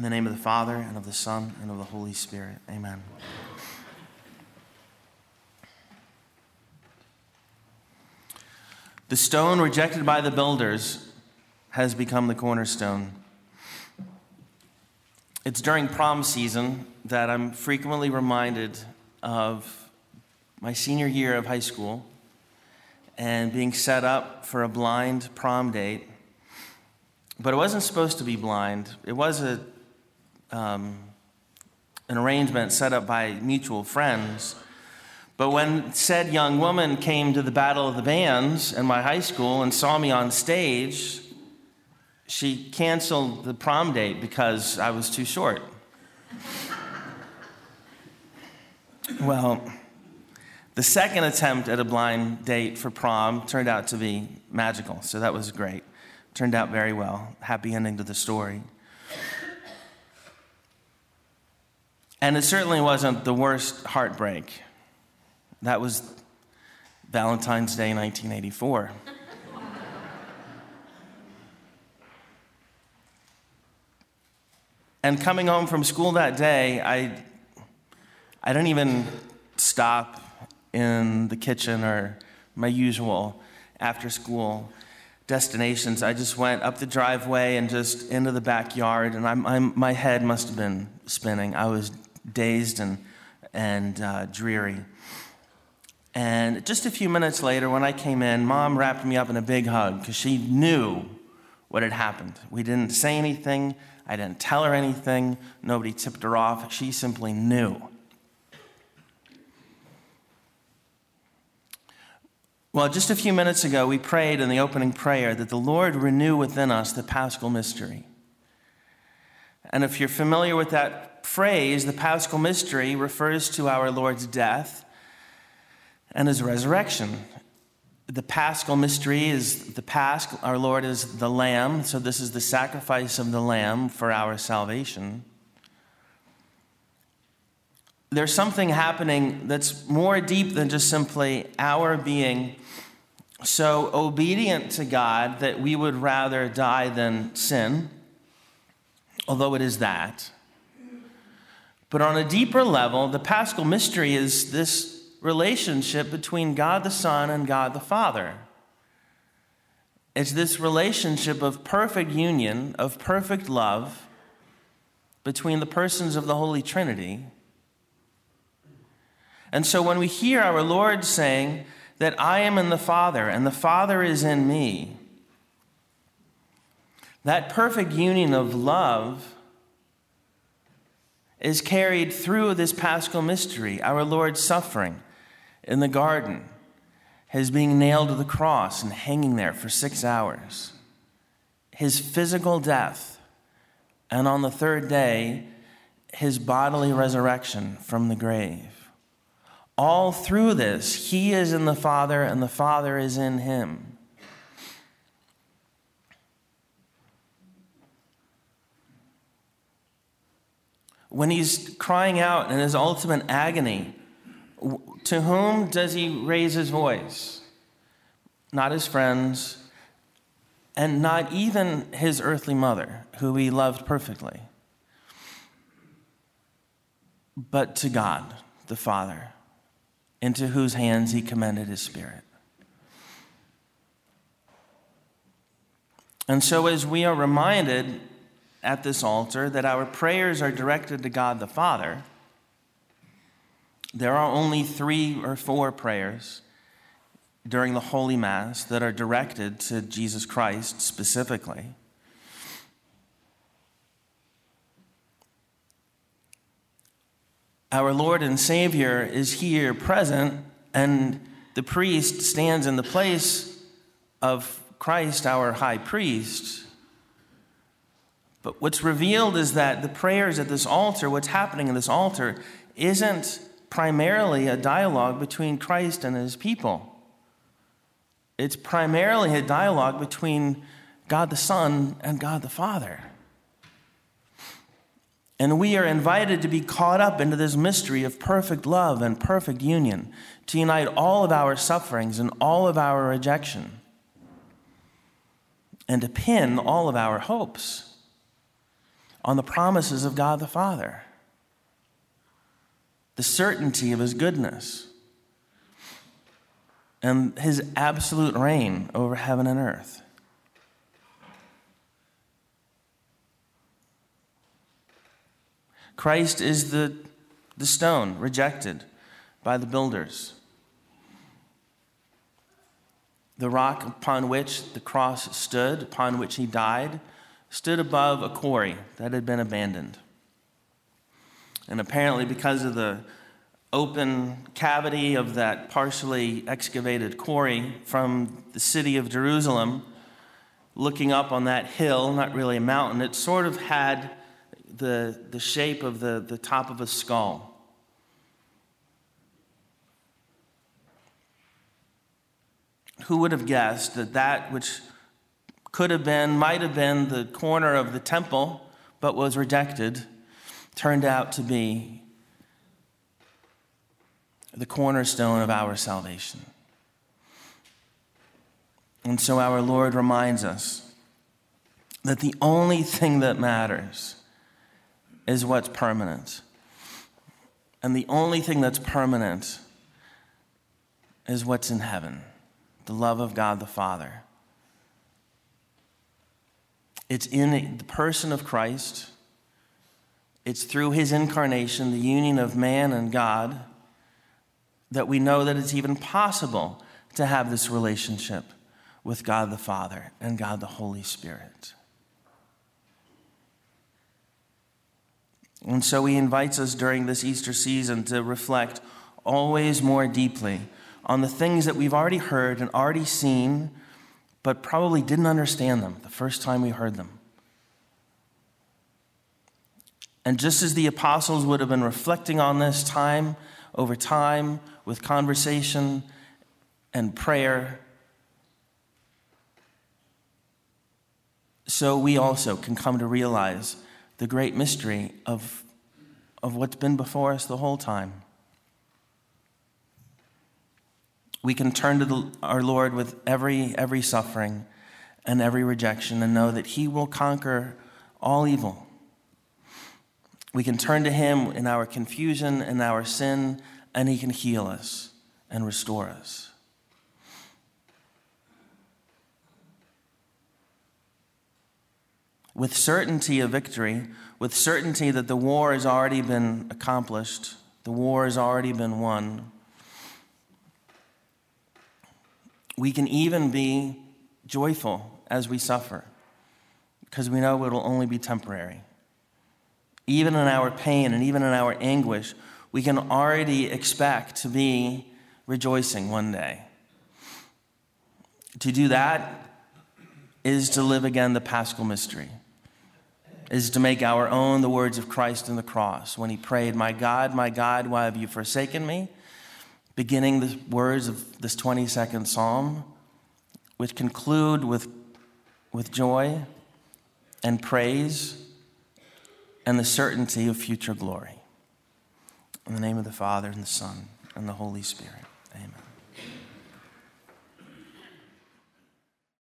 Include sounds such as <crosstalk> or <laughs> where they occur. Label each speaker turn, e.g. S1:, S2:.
S1: In the name of the Father, and of the Son, and of the Holy Spirit. Amen. The stone rejected by the builders has become the cornerstone. It's during prom season that I'm frequently reminded of my senior year of high school and being set up for a blind prom date. But it wasn't supposed to be blind, it was a, um, an arrangement set up by mutual friends. But when said young woman came to the Battle of the Bands in my high school and saw me on stage, she canceled the prom date because I was too short. <laughs> well, the second attempt at a blind date for prom turned out to be magical, so that was great. Turned out very well. Happy ending to the story. And it certainly wasn't the worst heartbreak. That was Valentine's Day 1984. <laughs> and coming home from school that day, I, I didn't even stop in the kitchen or my usual after school destinations. I just went up the driveway and just into the backyard, and I'm, I'm, my head must have been spinning. I was dazed and, and uh, dreary. And just a few minutes later, when I came in, mom wrapped me up in a big hug because she knew what had happened. We didn't say anything, I didn't tell her anything, nobody tipped her off. She simply knew. Well, just a few minutes ago, we prayed in the opening prayer that the Lord renew within us the paschal mystery. And if you're familiar with that phrase, the paschal mystery refers to our Lord's death and his resurrection. The paschal mystery is the pasch, our Lord is the lamb, so this is the sacrifice of the lamb for our salvation. There's something happening that's more deep than just simply our being so obedient to God that we would rather die than sin, although it is that. But on a deeper level, the paschal mystery is this relationship between God the Son and God the Father. It's this relationship of perfect union, of perfect love between the persons of the Holy Trinity. And so when we hear our Lord saying that I am in the Father and the Father is in me, that perfect union of love is carried through this paschal mystery, our Lord's suffering in the garden, his being nailed to the cross and hanging there for six hours, his physical death, and on the third day, his bodily resurrection from the grave. All through this, he is in the Father and the Father is in him. When he's crying out in his ultimate agony, to whom does he raise his voice? Not his friends, and not even his earthly mother, who he loved perfectly, but to God, the Father, into whose hands he commended his spirit. And so, as we are reminded at this altar that our prayers are directed to God the Father, there are only three or four prayers during the Holy Mass that are directed to Jesus Christ specifically. Our Lord and Savior is here present, and the priest stands in the place of Christ, our high priest. But what's revealed is that the prayers at this altar, what's happening in this altar, isn't primarily a dialogue between Christ and his people. It's primarily a dialogue between God the Son and God the Father. And we are invited to be caught up into this mystery of perfect love and perfect union, to unite all of our sufferings and all of our rejection, and to pin all of our hopes. On the promises of God the Father, the certainty of his goodness, and his absolute reign over heaven and earth. Christ is the, the stone rejected by the builders, the rock upon which the cross stood, upon which he died, stood above a quarry that had been abandoned. And apparently, because of the open cavity of that partially excavated quarry from the city of Jerusalem, looking up on that hill, not really a mountain, it sort of had the, the shape of the, the top of a skull. Who would have guessed that that which could have been, might have been the corner of the temple, but was rejected, turned out to be the cornerstone of our salvation. And so our Lord reminds us that the only thing that matters is what's permanent. And the only thing that's permanent is what's in heaven the love of God the Father. It's in the person of Christ, it's through his incarnation, the union of man and God that we know that it's even possible to have this relationship with God the Father and God the Holy Spirit. And so he invites us during this Easter season to reflect always more deeply on the things that we've already heard and already seen, but probably didn't understand them the first time we heard them. And just as the apostles would have been reflecting on this time over time with conversation and prayer, so we also can come to realize the great mystery of, of what's been before us the whole time. We can turn to the, our Lord with every, every suffering and every rejection and know that He will conquer all evil. We can turn to Him in our confusion and our sin and He can heal us and restore us. With certainty of victory, with certainty that the war has already been accomplished, the war has already been won, we can even be joyful as we suffer because we know it'll only be temporary. Even in our pain and even in our anguish, we can already expect to be rejoicing one day. To do that is to live again the paschal mystery, is to make our own the words of Christ in the cross when he prayed, My God, my God, why have you forsaken me? Beginning the words of this 22nd psalm, which conclude with, with joy and praise and the certainty of future glory. In the name of the Father, and the Son, and the Holy Spirit. Amen.